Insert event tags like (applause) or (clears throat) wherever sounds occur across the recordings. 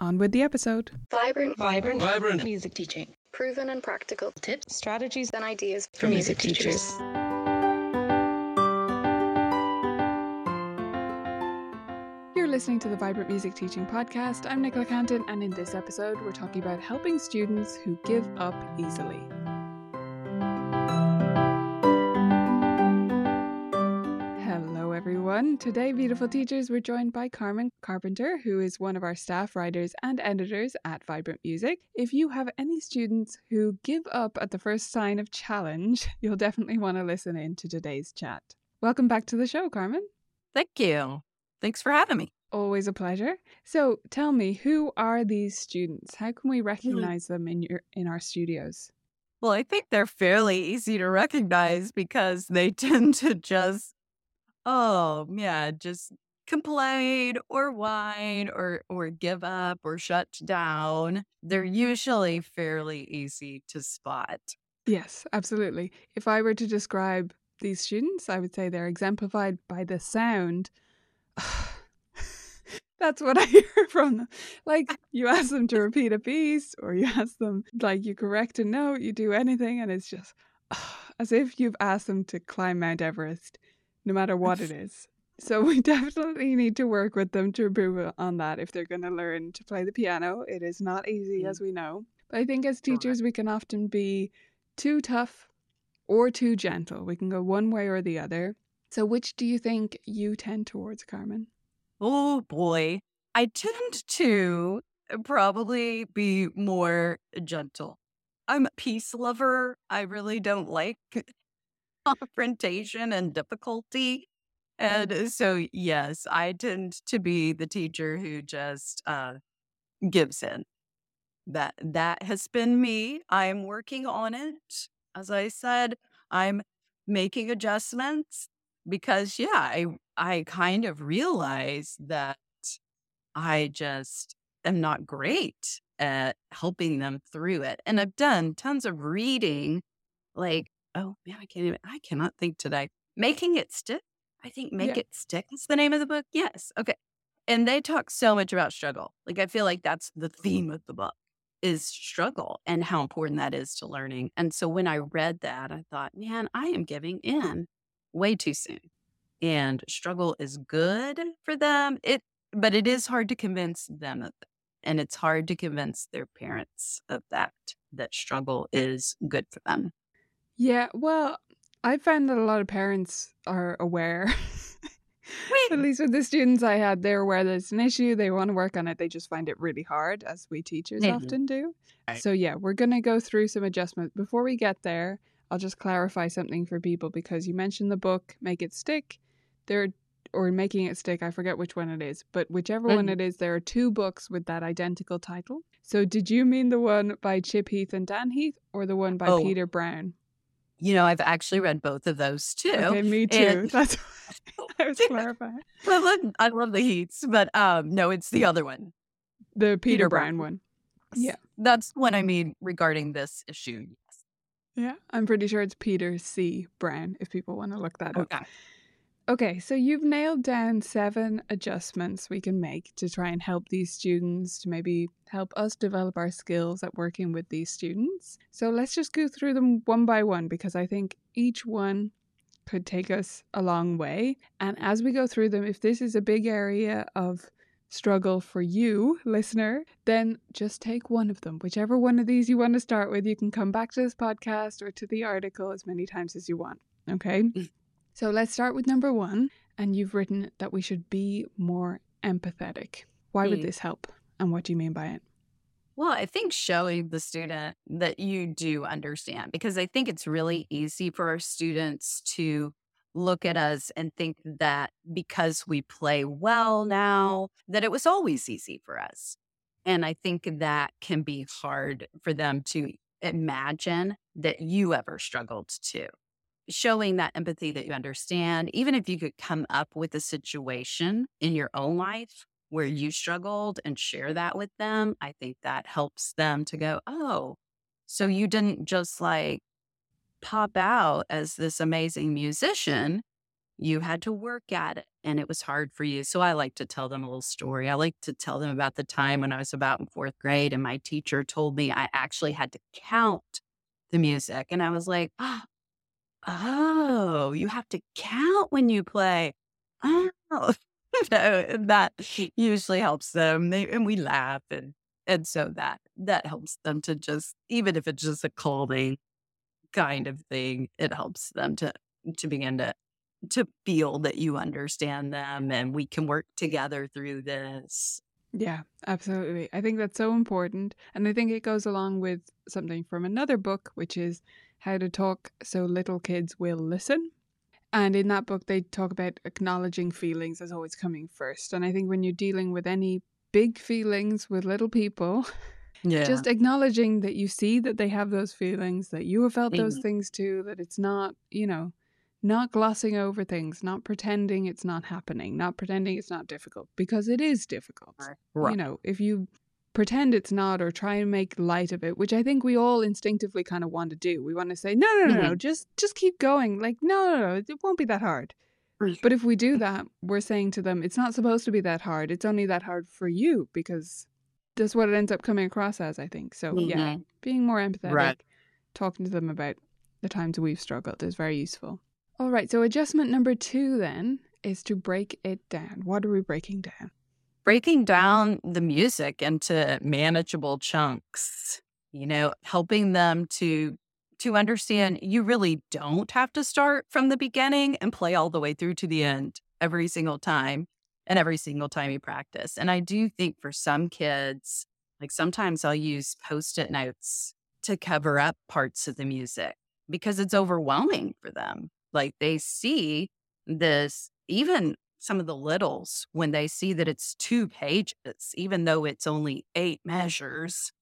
On with the episode. Vibrant, Vibrant, vibrant music teaching. proven and practical Tips, strategies and ideas for music teachers. You're listening to the Vibrant Music Teaching Podcast. I'm Nicola Cantan, and in this episode, we're talking about helping students who give up easily. Everyone. Today, beautiful teachers, we're joined by Carmen Carpenter, who is one of our staff writers and editors at Vibrant Music. If you have any students who give up at the first sign of challenge, (laughs) you'll definitely want to listen in to today's chat. Welcome back to the show, Carmen. Thank you. Thanks for having me. Always a pleasure. So, tell me, who are these students? How can we hmm. recognize them in your in our studios? Well, I think they're fairly easy to recognize because they (laughs) tend to just, oh, yeah, just complain or whine or or give up or shut down. They're mm-hmm. usually fairly easy to spot. Yes, absolutely. If I were to describe these students, I would say they're exemplified by the sound. (sighs) That's what I (laughs) hear from them. Like (laughs) you ask them to repeat a piece, or you ask them, like you correct a note, you do anything, and it's just (sighs) as if you've asked them to climb Mount Everest, no matter what it (laughs) is. So we (laughs) definitely need to work with them to improve on that if they're going to learn to play the piano. It is not easy, mm. as we know. But I think as teachers, we can often be too tough or too gentle. We can go one way or the other. So, which do you think you tend towards, Carmen? Oh boy. I tend to probably be more gentle. I'm a peace lover. I really don't like confrontation and difficulty. And so, yes, I tend to be the teacher who just uh, gives in. That that has been me. I'm working on it. As I said, I'm making adjustments because yeah, I I kind of realize that I just am not great at helping them through it. And I've done tons of reading, like, oh man, I can't even, I cannot think today. Making It Stick. I think Make Yeah. It Stick is the name of the book. Yes. Okay. And they talk so much about struggle. Like, I feel like that's the theme of the book is struggle and how important that is to learning. And so when I read that, I thought, man, I am giving in way too soon. And struggle is good for them. It but it is hard to convince them of it. And it's hard to convince their parents of that, that struggle is good for them. Yeah, well, I found that a lot of parents are aware. At least with the students I had, they're aware that it's an issue. They want to work on it. They just find it really hard, as we teachers often do. Right. So, yeah, we're going to go through some adjustments. Before we get there, I'll just clarify something for people because you mentioned the book, Make It Stick. There, or Making It Stick, I forget which one it is, but whichever one Mhm. it is, there are two books with that identical title. So, did you mean the one by Chip Heath and Dan Heath or the one by Oh. Peter Brown? You know, I've actually read both of those too. Okay, me too. and- (laughs) That's what I was (laughs) clarifying. I love, I love the Heaths, but um, no, it's the other one. The Peter, Peter Brown, Brown. one. Yeah. That's what I mean regarding this issue. Yes. Yeah, I'm pretty sure it's Peter C. Brown if people want to look that up. Okay. So you've nailed down seven adjustments we can make to try and help these students, to maybe help us develop our skills at working with these students. So let's just go through them one by one because I think each one could take us a long way. And as we go through them, if this is a big area of struggle for you, listener, then just take one of them. Whichever one of these you want to start with, you can come back to this podcast or to the article as many times as you want. Okay. (laughs) So let's start with number one. And you've written that we should be more empathetic. Why would Mm. this help? And what do you mean by it? Well, I think showing the student that you do understand, because I think it's really easy for our students to look at us and think that because we play well now, that it was always easy for us. And I think that can be hard for them to imagine that you ever struggled too. Showing that empathy that you understand, even if you could come up with a situation in your own life where you struggled and share that with them, I think that helps them to go, oh, so you didn't just like pop out as this amazing musician. You had to work at it and it was hard for you. So I like to tell them a little story. I like to tell them about the time when I was about in fourth grade and my teacher told me I actually had to count the music. And I was like, oh, oh you have to count when you play. Oh, (laughs) that (laughs) usually helps them. They, and we laugh and and so that that helps them to just even if it's just a calming kind of thing, it helps them to to begin to to feel that you understand them and we can work together through this. Yeah, absolutely. I think that's so important. And I think it goes along with something from another book, which is How to Talk So Little Kids Will Listen. And in that book, they talk about acknowledging feelings as always coming first. And I think when you're dealing with any big feelings with little people, (laughs) Yeah. just acknowledging that you see that they have those feelings, that you have felt those Mhm. things too, that it's not, you know, not glossing over things, not pretending it's not happening, not pretending it's not difficult, because it is difficult. right. You know, if you pretend it's not or try and make light of it, which I think we all instinctively kind of want to do. We want to say, no, no, no, no, just just keep going. Like, no, no, no, it won't be that hard. But if we do that, we're saying to them, it's not supposed to be that hard. It's only that hard for you because that's what it ends up coming across as, I think. So, yeah, Mhm. being more empathetic, Right. talking to them about the times we've struggled is very useful. All right, so adjustment number two then is to break it down. What are we breaking down? Breaking down the music into manageable chunks you know helping them to to understand you really don't have to start from the beginning and play all the way through to the end every single time and every single time you practice. And i do think for some kids like sometimes i'll use post-it notes to cover up parts of the music because it's overwhelming for them. Like they see this even some of the littles when they see that it's two pages, even though it's only eight measures,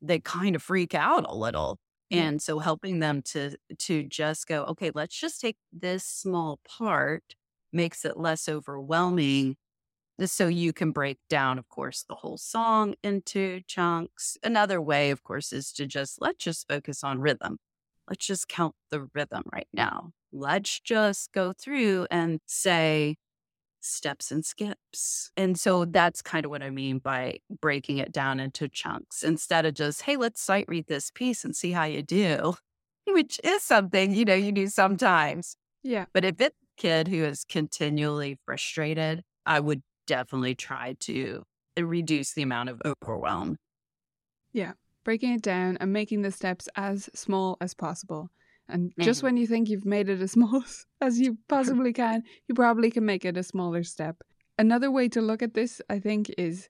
they kind of freak out a little. And so helping them to to just go, okay, let's just take this small part makes it less overwhelming. So you can break down, of course, the whole song into chunks. Another way, of course, is to just let's just focus on rhythm. Let's just count the rhythm right now. Let's just go through and say, steps and skips. And so that's kind of what I mean by breaking it down into chunks instead of just, hey, let's sight read this piece and see how you do, (laughs) which is something, you know, you do sometimes. Yeah. But if it's a kid who is continually frustrated, I would definitely try to reduce the amount of overwhelm. Yeah. Breaking it down and making the steps as small as possible. And just Mhm. when you think you've made it as (laughs) small as- as you possibly can, you probably can make it a smaller step. Another way to look at this, I think, is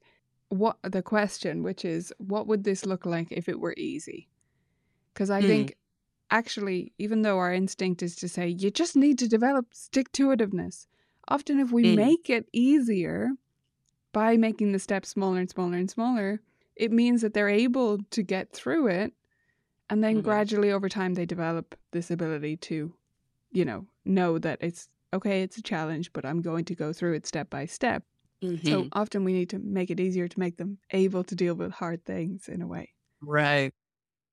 what the question, which is what would this look like if it were easy? Because I Mm. think actually, even though our instinct is to say you just need to develop stick to itiveness, often if we Mm. make it easier by making the steps smaller and smaller and smaller, it means that they're able to get through it. And then Mhm. gradually over time, they develop this ability to, you know, know that it's okay, it's a challenge, but I'm going to go through it step by step. So often we need to make it easier to make them able to deal with hard things in a way. Right.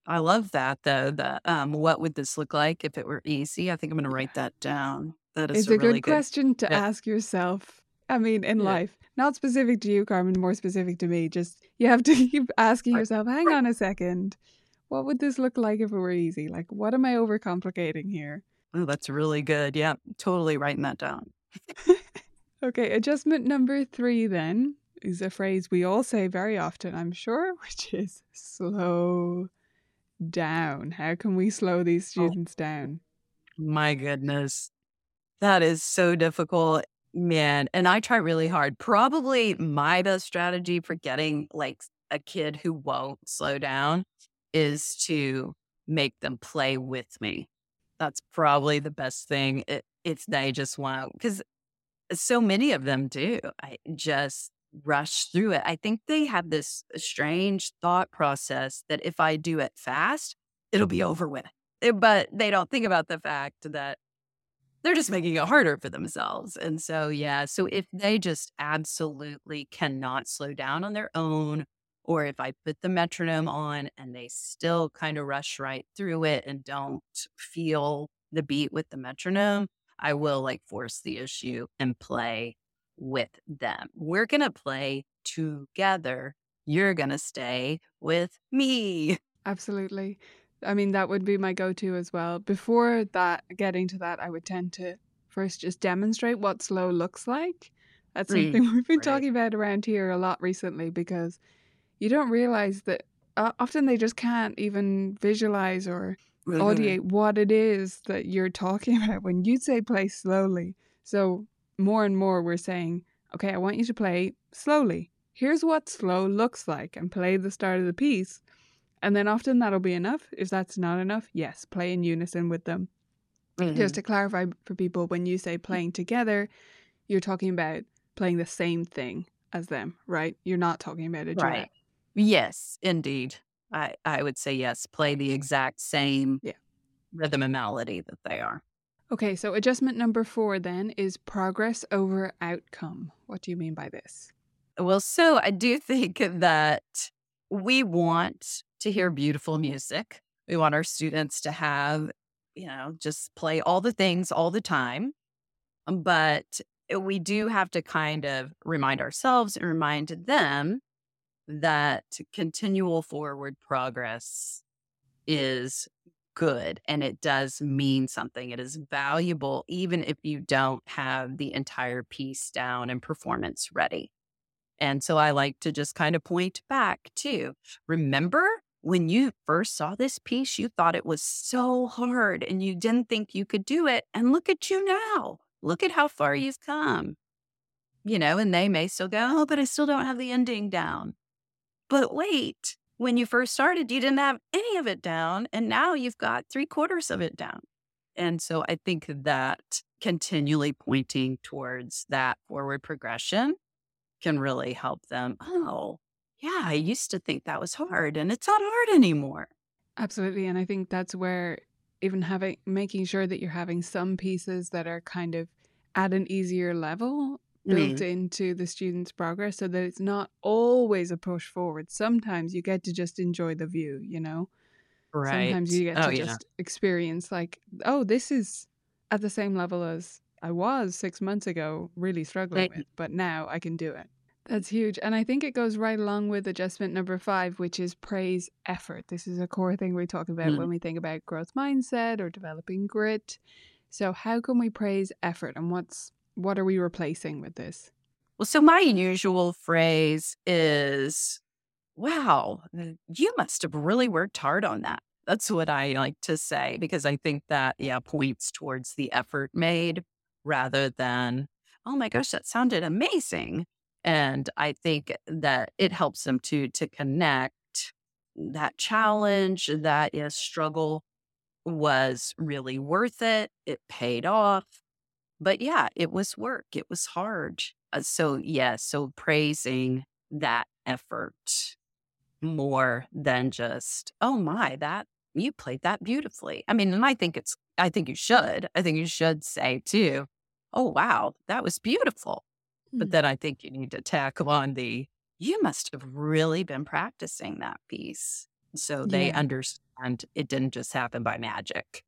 I love that though. That um, what would this look like if it were easy? I think I'm going to write that down. That is It's a, a really good question to yeah. ask yourself. I mean, in Yeah. life, not specific to you, Carmen, more specific to me. Just you have to (laughs) keep asking yourself, hang on a second. What would this look like if it were easy? Like, what am I overcomplicating here? Oh, that's really good. Yeah, totally writing that down. (laughs) Okay, adjustment number three then is a phrase we all say very often, I'm sure, (laughs) which is slow down. How can we slow these Oh, students down? my goodness. That is so difficult, man. And I try really hard. Probably my best strategy for getting like a kid who won't slow down is to make them play with me. That's probably the best thing. It, if they just want, because so many of them do. I just rush through it. I think they have this strange thought process that if I do it fast, it'll be over with. Eh, But they don't think about the fact that they're just making it harder for themselves. And so, yeah, so if they just absolutely cannot slow down on their own, or if I put the metronome on and they still kind of rush right through it and don't feel the beat with the metronome, I will like force the issue and play with them. We're going to play together. You're going to stay with me. Absolutely. I mean, that would be my go to as well. Before that, getting to that, I would tend to first just demonstrate what slow looks like. That's (laughs) Mm, something we've been right. talking about around here a lot recently because you don't realize that uh, often they just can't even visualize or audiate what it is that you're talking (laughs) about when you say play slowly. So, more and more, we're saying, okay, I want you to play slowly. Here's what slow looks like, and play the start of the piece. And then often that'll be enough. If that's not enough, yes, play in unison with them. Just Mhm. to clarify for people, when you say playing together, you're talking about playing the same thing as them, right? You're not talking about a duet. Right. Yes, indeed. I, I would say yes, play the exact same Yeah. rhythm and melody that they are. Okay, so adjustment number four then is progress over outcome. What do you mean by this? Well, so I do think that we want to hear beautiful music. We want our students to have, you know, just play all the things all the time. Um, But we do have to kind of remind ourselves and remind them that continual forward progress is good and it does mean something. It is valuable, even if you don't have the entire piece down and performance ready. And so I like to just kind of point back to remember when you first saw this piece, you thought it was so hard and you didn't think you could do it. And look at you now. Look at how far you've come. You know, and they may still go, oh, but I still don't have the ending down. But wait, when you first started, you didn't have any of it down. And now you've got three quarters of it down. And so I think that continually pointing towards that forward progression can really help them. Oh, yeah, I used to think that was hard and it's not hard anymore. Absolutely. And I think that's where even having making sure that you're having some pieces that are kind of at an easier level built Mm, into the student's progress so that it's not always a push forward. Sometimes you get to just enjoy the view, you know? right. Sometimes you get Oh, to yeah. just experience like, oh, this is at the same level as I was six months ago, really struggling Right. with, but now I can do it. That's huge. And I think it goes right along with adjustment number five, which is praise effort. This is a core thing we talk about Mm, when we think about growth mindset or developing grit. So how can we praise effort and what's what are we replacing with this? Well, so my usual phrase is, wow, you must have really worked hard on that. That's what I like to say because I think that, yeah, points towards the effort made rather than, oh my gosh, that sounded amazing. And I think that it helps them to to connect that challenge, that struggle was really worth it. It paid off. But yeah, it was work. It was hard. Uh, so yeah, so praising that effort more than just, oh my, that you played that beautifully. I mean, and I think it's I think you should. I think you should say too, oh wow, that was beautiful. But Mm. then I think you need to tackle on the you must have really been practicing that piece. So they Yeah. understand it didn't just happen by magic.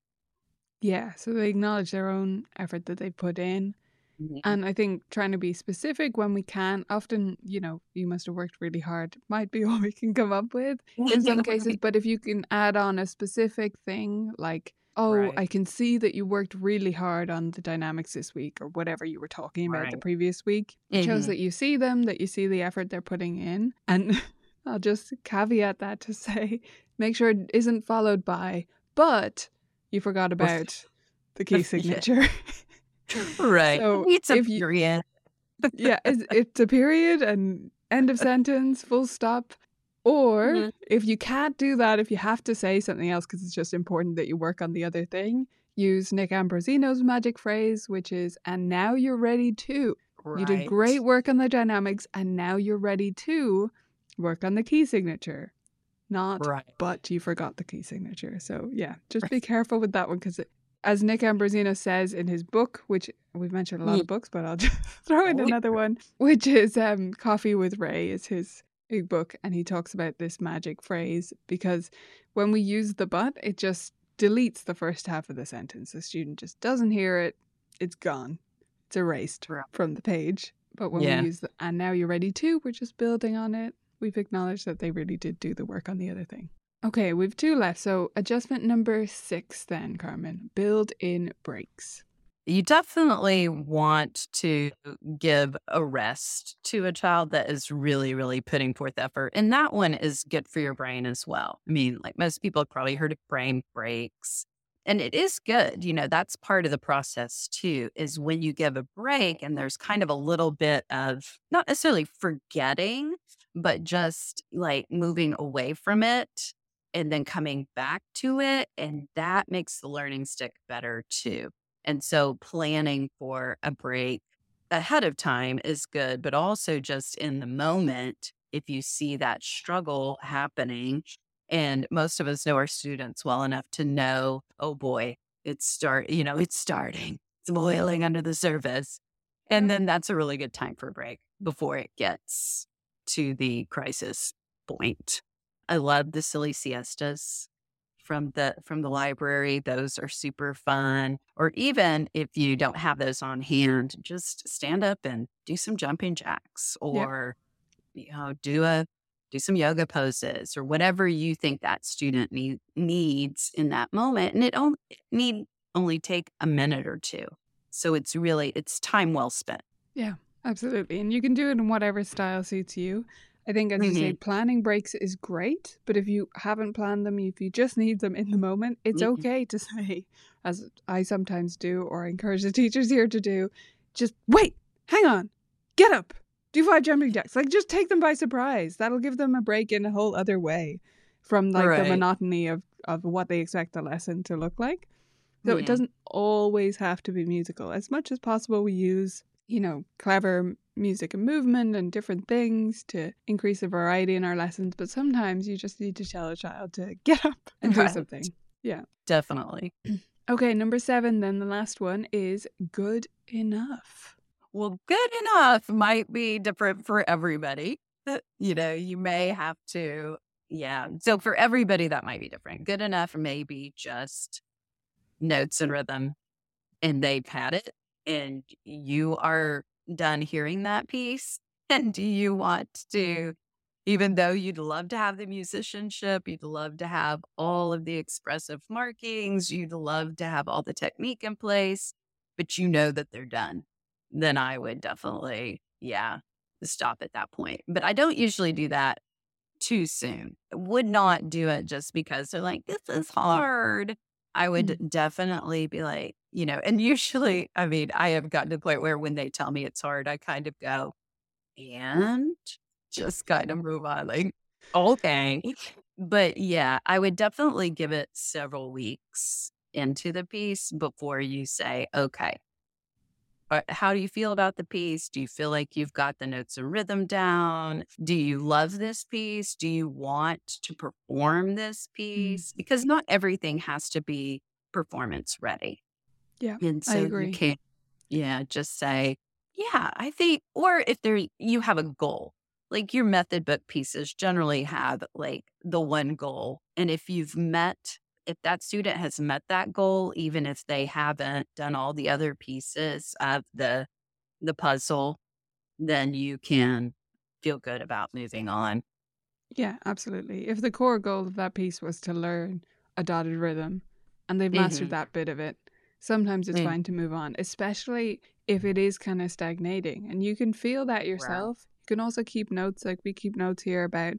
Yeah. So they acknowledge their own effort that they put in. Mhm. And I think trying to be specific when we can, often, you know, you must have worked really hard, might be (laughs) all we can come up with in some (laughs) cases. But if you can add on a specific thing like, oh, Right. I can see that you worked really hard on the dynamics this week or whatever you were talking about the previous week, it shows Mhm. that you see them, that you see the effort they're putting in. And (laughs) I'll just caveat that to say, make sure it isn't followed by, but you forgot about the (laughs) key signature. Right. So it's a you- period. yeah, it's, it's a period and end of sentence, full stop. Or Mhm. if you can't do that, if you have to say something else because it's just important that you work on the other thing, use Nick Ambrosino's magic phrase, which is, and now you're ready to. You did great work on the dynamics, and now you're ready to work on the key signature. Not, Right. but you forgot the key signature. So, yeah, just be careful with that one because, as Nick Ambrosino says in his book, which we've mentioned a lot of books, but I'll (laughs) just throw in Oh, another one, which is um, Coffee with Ray, is his big book. And he talks about this magic phrase because when we use the but, it just deletes the first half of the sentence. The student just doesn't hear it, it's gone, it's erased from the page. But when Yeah. we use the and now you're ready to, we're just building on it. We've acknowledged that they really did do the work on the other thing. Okay, we've two left. So adjustment number six, then, Carmen. Build in breaks. You definitely want to give a rest to a child that is really, really putting forth effort. And that one is good for your brain as well. I mean, like most people have probably heard of brain breaks. And it is good. You know, that's part of the process too, is when you give a break and there's kind of a little bit of not necessarily forgetting, but just like moving away from it and then coming back to it. And that makes the learning stick better too. And so planning for a break ahead of time is good, but also just in the moment, if you see that struggle happening, and most of us know our students well enough to know, oh boy, it's start, you know, it's starting, it's boiling under the surface. And then that's a really good time for a break before it gets to the crisis point. I love the silly siestas from the from the library. Those are super fun. Or even if you don't have those on hand just stand up and do some jumping jacks or you know do a do some yoga poses or whatever you think that student need, needs in that moment. And it only need only take a minute or two. So it's really it's time well spent Absolutely. And you can do it in whatever style suits you. I think, as you say, planning breaks is great. But if you haven't planned them, if you just need them in the moment, it's Mhm. okay to (laughs) say, as I sometimes do, or I encourage the teachers here to do, just wait, hang on, get up, do five jumping jacks. Like, just take them by surprise. That'll give them a break in a whole other way from like the monotony of, of what they expect the lesson to look like. So Yeah. it doesn't always have to be musical. As much as possible, we use, you know, clever music and movement and different things to increase the variety in our lessons. But sometimes you just need to tell a child to (laughs) get up and do something. Yeah. definitely (clears throat) Okay, number seven, then the last one is good enough. Well, good enough might be different for everybody. You know, you may have to, yeah. So for everybody, that might be different. Good enough may be just notes and rhythm, and they've had it, and you are done hearing that piece. (laughs) And do you want to, even though you'd love to have the musicianship, you'd love to have all of the expressive markings, you'd love to have all the technique in place, but you know that they're done then I would definitely, yeah, stop at that point. But I don't usually do that too soon. Would not do it just because they're like, this is hard. I would mm-hmm. definitely be like, you know, and usually, I mean, I have gotten to the point where when they tell me it's hard, I kind of go, and just kind of move on, like, okay. But yeah, I would definitely give it several weeks into the piece before you say, okay, Uh, how do you feel about the piece? Do you feel like you've got the notes and rhythm down? Do you love this piece? Do you want to perform this mm. piece? Because not everything has to be performance ready. Yeah, and I so agree. you can't, yeah, just say, yeah, I think, or if there you have a goal, like your method book pieces generally have like the one goal, and if you've met if that student has met that goal, even if they haven't done all the other pieces of the the puzzle, then you can feel good about moving on. Yeah, absolutely. If the core goal of that piece was to learn a dotted rhythm and they've mastered Mhm. that bit of it, sometimes it's Mm. fine to move on, especially if it is kind of stagnating and you can feel that yourself. You can also keep notes, like we keep notes here about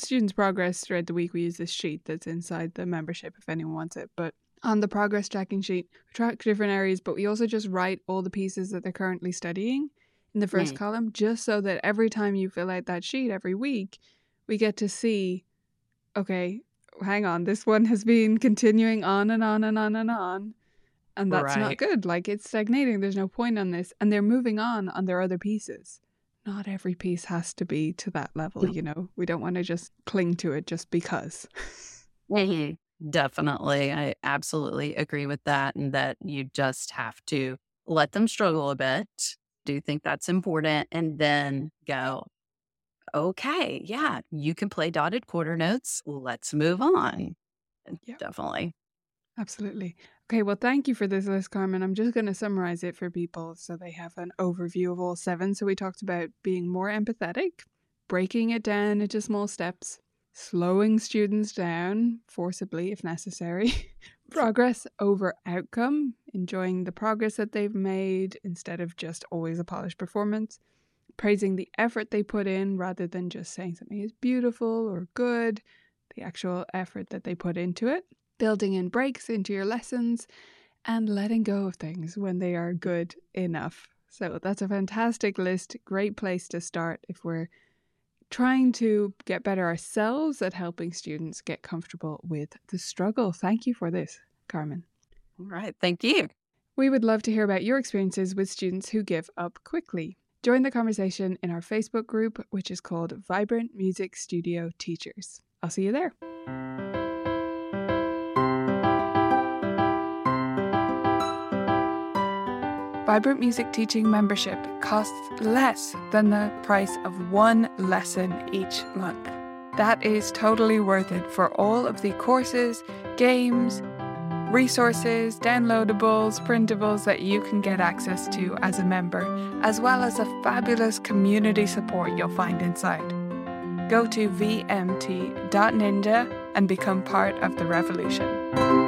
students' progress throughout the week. We use this sheet that's inside the membership if anyone wants it. But on the progress tracking sheet, we track different areas, but we also just write all the pieces that they're currently studying in the first Mm. column, just so that every time you fill out that sheet every week, we get to see, okay, hang on, this one has been continuing on and on and on and on. And that's not good. Like it's stagnating. There's no point on this. And they're moving on on their other pieces. Not every piece has to be to that level, No. you know? We don't want to just cling to it just because. Mhm. Definitely. I absolutely agree with that. And that you just have to let them struggle a bit. Do think that's important. And then go, okay, yeah, you can play dotted quarter notes. Let's move on. Yeah. Definitely. Absolutely. Okay, well, thank you for this list, Carmen. I'm just going to summarize it for people so they have an overview of all seven. So, we talked about being more empathetic, breaking it down into small steps, slowing students down forcibly if necessary, (laughs) progress over outcome, enjoying the progress that they've made instead of just always a polished performance, praising the effort they put in rather than just saying something is beautiful or good, the actual effort that they put into it building in breaks into your lessons, and letting go of things when they are good enough. So that's a fantastic list. Great place to start if we're trying to get better ourselves at helping students get comfortable with the struggle. Thank you for this, Carmen. All right. Thank you. We would love to hear about your experiences with students who give up quickly. Join the conversation in our Facebook group, which is called Vibrant Music Studio Teachers. I'll see you there. Vibrant Music Teaching membership costs less than the price of one lesson each month. That is totally worth it for all of the courses, games, resources, downloadables, printables that you can get access to as a member, as well as the fabulous community support you'll find inside. Go to vmt.ninja and become part of the revolution.